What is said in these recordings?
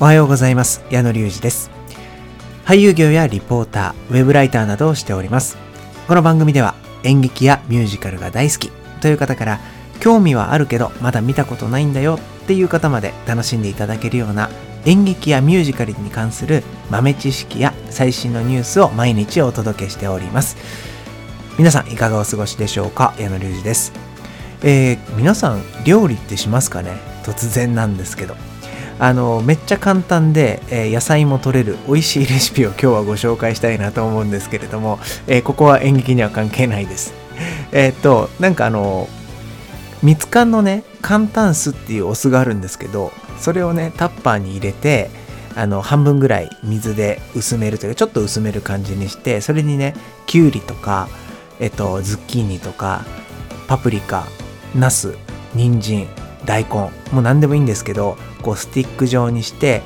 おはようございます。矢野隆二です。俳優業やリポーターウェブライターなどをしております。この番組では演劇やミュージカルが大好きという方から興味はあるけどまだ見たことないんだよっていう方まで楽しんでいただけるような演劇やミュージカルに関する豆知識や最新のニュースを毎日お届けしております。皆さんいかがお過ごしでしょうか？矢野隆二です。えー、皆さん料理ってしますかね？突然なんですけど。あのめっちゃ簡単で、えー、野菜も取れる美味しいレシピを今日はご紹介したいなと思うんですけれども、えー、ここは演劇には関係ないです。えっとなんかあのミツカンのね簡単酢っていうお酢があるんですけどそれをねタッパーに入れてあの半分ぐらい水で薄めるというかちょっと薄める感じにしてそれにねきゅうりとかえっとズッキーニとかパプリカナス人参大根もう何でもいいんですけどこうスティック状にして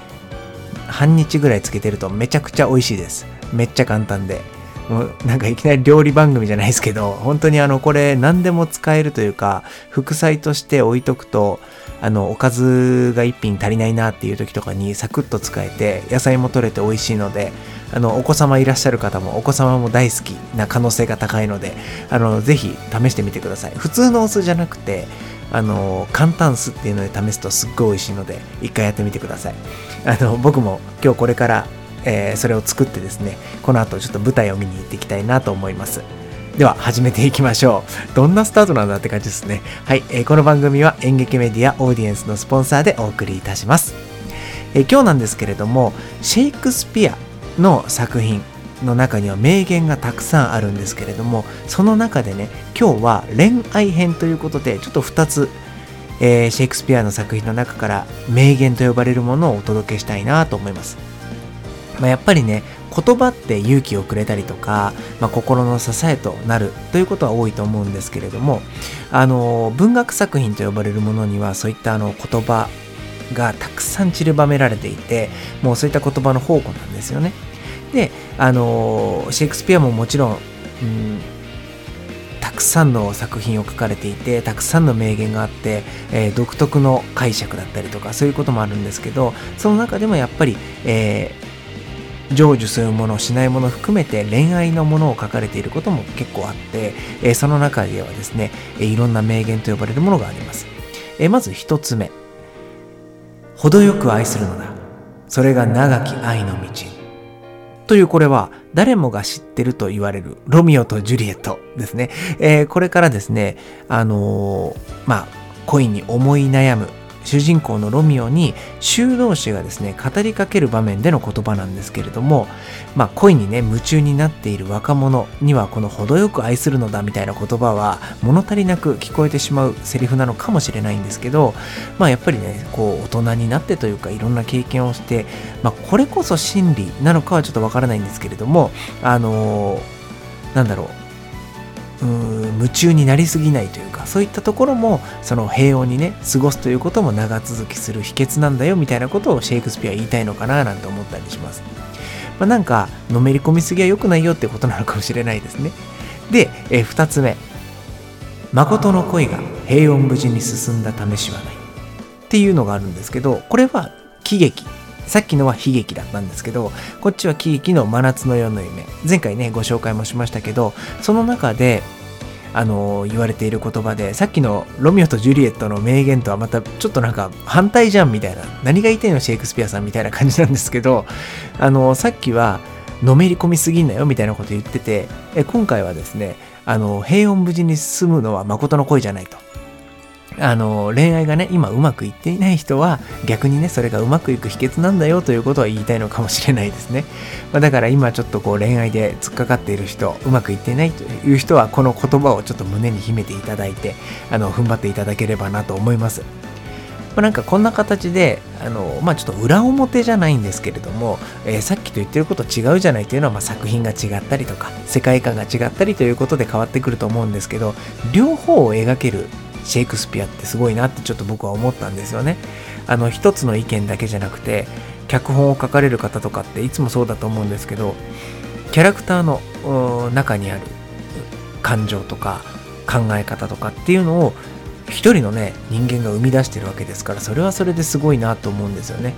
半日ぐらいつけてるとめちゃくちゃ美味しいです。めっちゃ簡単で。もうなんかいきなり料理番組じゃないですけど本当にあのこれ何でも使えるというか副菜として置いとくとあのおかずが1品足りないなっていう時とかにサクッと使えて野菜も取れて美味しいのであのお子様いらっしゃる方もお子様も大好きな可能性が高いのであのぜひ試してみてください。普通のお酢じゃなくてあの簡単酢っていうので試すとすっごい美味しいので一回やってみてください。あの僕も今日これから、えー、それを作ってですねこの後ちょっと舞台を見に行っていきたいなと思います。では始めていきましょう。どんなスタートなんだって感じですね。はい、えー、この番組は演劇メディアオーディエンスのスポンサーでお送りいたします、えー、今日なんですけれどもシェイクスピアの作品の中には名言がたくさんあるんですけれどもその中でね今日は恋愛編ということでちょっと2つ、えー、シェイクスピアの作品の中から名言と呼ばれるものをお届けしたいなと思います、まあ、やっぱりね言葉って勇気をくれたりとか、まあ、心の支えとなるということは多いと思うんですけれどもあの文学作品と呼ばれるものにはそういったあの言葉がたくさん散りばめられていてもうそういった言葉の宝庫なんですよね。であのシェイクスピアももちろん、うん、たくさんの作品を書かれていてたくさんの名言があって、えー、独特の解釈だったりとかそういうこともあるんですけどその中でもやっぱり、えー、成就するものしないもの含めて恋愛のものを書かれていることも結構あって、え、その中ではですね、えいろんな名言と呼ばれるものがあります、えまず一つ目。程よく愛するのだ。それが長き愛の道。というこれは誰もが知ってると言われるロミオとジュリエットですね。えー、これからですね、あのー、まあ、恋に思い悩む主人公のロミオに修道士がですね語りかける場面での言葉なんですけれどもまあ恋にね夢中になっている若者にはこの程よく愛するのだみたいな言葉は物足りなく聞こえてしまうセリフなのかもしれないんですけどまあやっぱりねこう大人になってというかいろんな経験をしてまあこれこそ真理なのかはちょっとわからないんですけれどもあのー、なんだろう夢中になりすぎないというかそういったところもその平穏にね過ごすということも長続きする秘訣なんだよみたいなことをシェイクスピアは言いたいのかななんて思ったりします。まあ、なんかのめり込みすぎは良くないよってことなのかもしれないですね。で、えー、2つ目誠の恋が平穏無事に進んだ試しはないっていうのがあるんですけどこれは喜劇さっきのは悲劇だったんですけど、こっちは喜劇の真夏の夜の夢。前回ね、ご紹介もしましたけど、その中で、あの言われている言葉でさっきのロミオとジュリエットの名言とはまたちょっとなんか反対じゃんみたいな何が言いたいのシェイクスピアさんみたいな感じなんですけどあのさっきはのめり込みすぎんなよみたいなこと言っててえ今回はですねあの平穏無事に進むのは誠の恋じゃないとあの恋愛がね今うまくいっていない人は逆にねそれがうまくいく秘訣なんだよということは言いたいのかもしれないですね、まあ、だから今ちょっとこう恋愛で突っかかっている人うまくいっていないという人はこの言葉をちょっと胸に秘めていただいてあの踏ん張っていただければなと思います。まあ、なんかこんな形で、あのまあ、ちょっと裏表じゃないんですけれども、えー、さっきと言ってること違うじゃないというのは、まあ、作品が違ったりとか世界観が違ったりということで変わってくると思うんですけど両方を描けるシェイクスピアってすごいなってちょっと僕は思ったんですよね。あの一つの意見だけじゃなくて脚本を書かれる方とかっていつもそうだと思うんですけどキャラクターの中にある感情とか考え方とかっていうのを一人のね人間が生み出してるわけですからそれはそれですごいなと思うんですよね。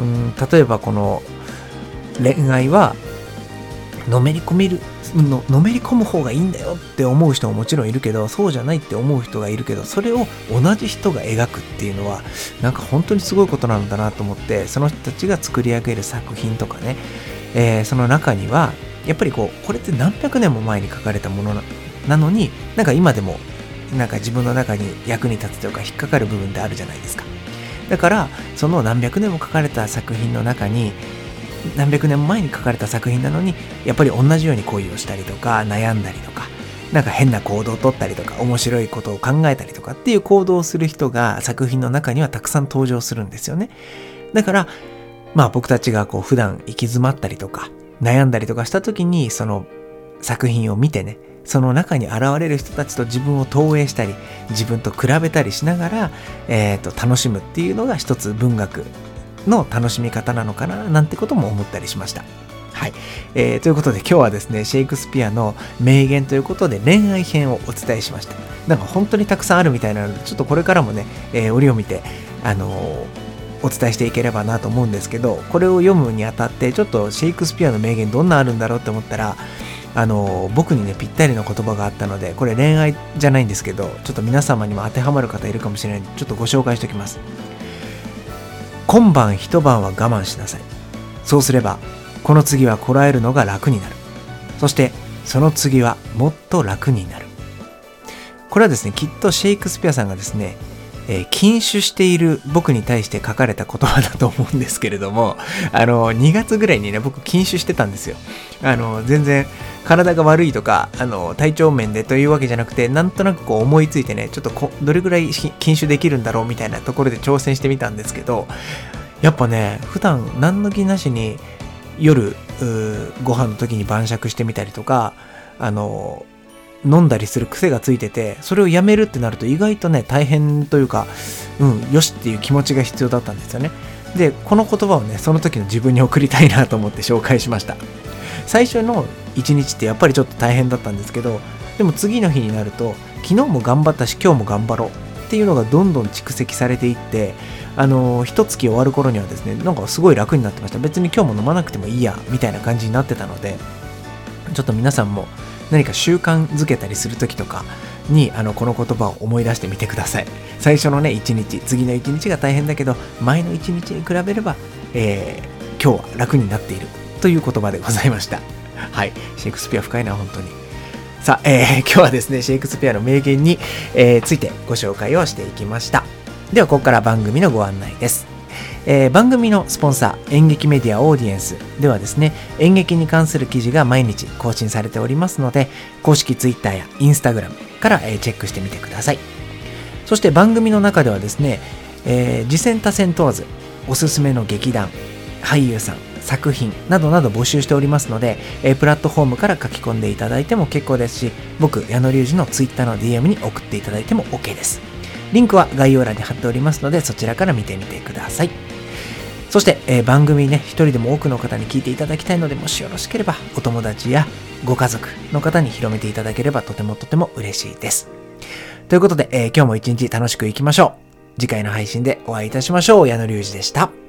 うん例えばこの恋愛はのめり込めるののめり込む方がいいんだよって思う人ももちろんいるけどそうじゃないって思う人がいるけどそれを同じ人が描くっていうのはなんか本当にすごいことなんだなと思ってその人たちが作り上げる作品とかね、えー、その中にはやっぱりこうこれって何百年も前に書かれたものなのになんか今でもなんか自分の中に役に立つというか引っかかる部分ってあるじゃないですか。だからその何百年も書かれた作品の中に何百年前に書かれた作品なのにやっぱり同じように恋をしたりとか悩んだりとかなんか変な行動をとったりとか面白いことを考えたりとかっていう行動をする人が作品の中にはたくさん登場するんですよね。だからまあ僕たちがこう普段行き詰まったりとか悩んだりとかした時にその作品を見てねその中に現れる人たちと自分を投影したり自分と比べたりしながら、えーと、楽しむっていうのが一つ文学の楽しみ方なのかななんてことも思ったりしました。はい、えー、ということで今日はですねシェイクスピアの名言ということで恋愛編をお伝えしました。なんか本当にたくさんあるみたいなのでちょっとこれからもね、えー、折を見てあのー、お伝えしていければなと思うんですけどこれを読むにあたってちょっとシェイクスピアの名言どんなあるんだろうって思ったらあの僕にねぴったりの言葉があったのでこれ恋愛じゃないんですけどちょっと皆様にも当てはまる方いるかもしれないのでちょっとご紹介しておきます。今晩一晩は我慢しなさい。そうすればこの次はこらえるのが楽になる。そしてその次はもっと楽になる。これはですねきっとシェイクスピアさんがですねえー、禁酒している僕に対して書かれた言葉だと思うんですけれども、あの、2月ぐらいにね、僕禁酒してたんですよ。あの、全然体が悪いとか、あの、体調面でというわけじゃなくて、なんとなくこう思いついてね、ちょっとこどれぐらい禁酒できるんだろうみたいなところで挑戦してみたんですけど、やっぱね、普段何の気なしに夜、ご飯の時に晩酌してみたりとか、あの、飲んだりする癖がついてて、それをやめるってなると意外とね、大変というか、うん、よしっていう気持ちが必要だったんですよね。で、この言葉をね、その時の自分に送りたいなと思って紹介しました。最初の一日ってやっぱりちょっと大変だったんですけど、でも次の日になると、昨日も頑張ったし、今日も頑張ろうっていうのがどんどん蓄積されていって、あの、一月終わる頃にはですね、なんかすごい楽になってました。別に今日も飲まなくてもいいや、みたいな感じになってたので、ちょっと皆さんも何か習慣づけたりする時とかにあのこの言葉を思い出してみてください。最初のね一日次の一日が大変だけど前の一日に比べれば、えー、今日は楽になっている。という言葉でございました。はい。シェイクスピア深いな本当に。さあ、えー、今日はですねシェイクスピアの名言に、えー、ついてご紹介をしていきました。ではここから番組のご案内です。えー、番組のスポンサー演劇メディアオーディエンスではですね演劇に関する記事が毎日更新されておりますので公式 Twitter や Instagram から、えー、チェックしてみてください。そして番組の中ではですね、えー、次戦多戦問わずおすすめの劇団俳優さん作品などなど募集しておりますので、えー、プラットフォームから書き込んでいただいても結構ですし僕矢野隆二の Twitter の DM に送っていただいても OK です。リンクは概要欄に貼っておりますのでそちらから見てみてくださいそして、えー、番組ね、一人でも多くの方に聞いていただきたいので、もしよろしければ、お友達やご家族の方に広めていただければとてもとても嬉しいです。ということで、えー、今日も一日楽しくいきましょう。次回の配信でお会いいたしましょう。矢野隆二でした。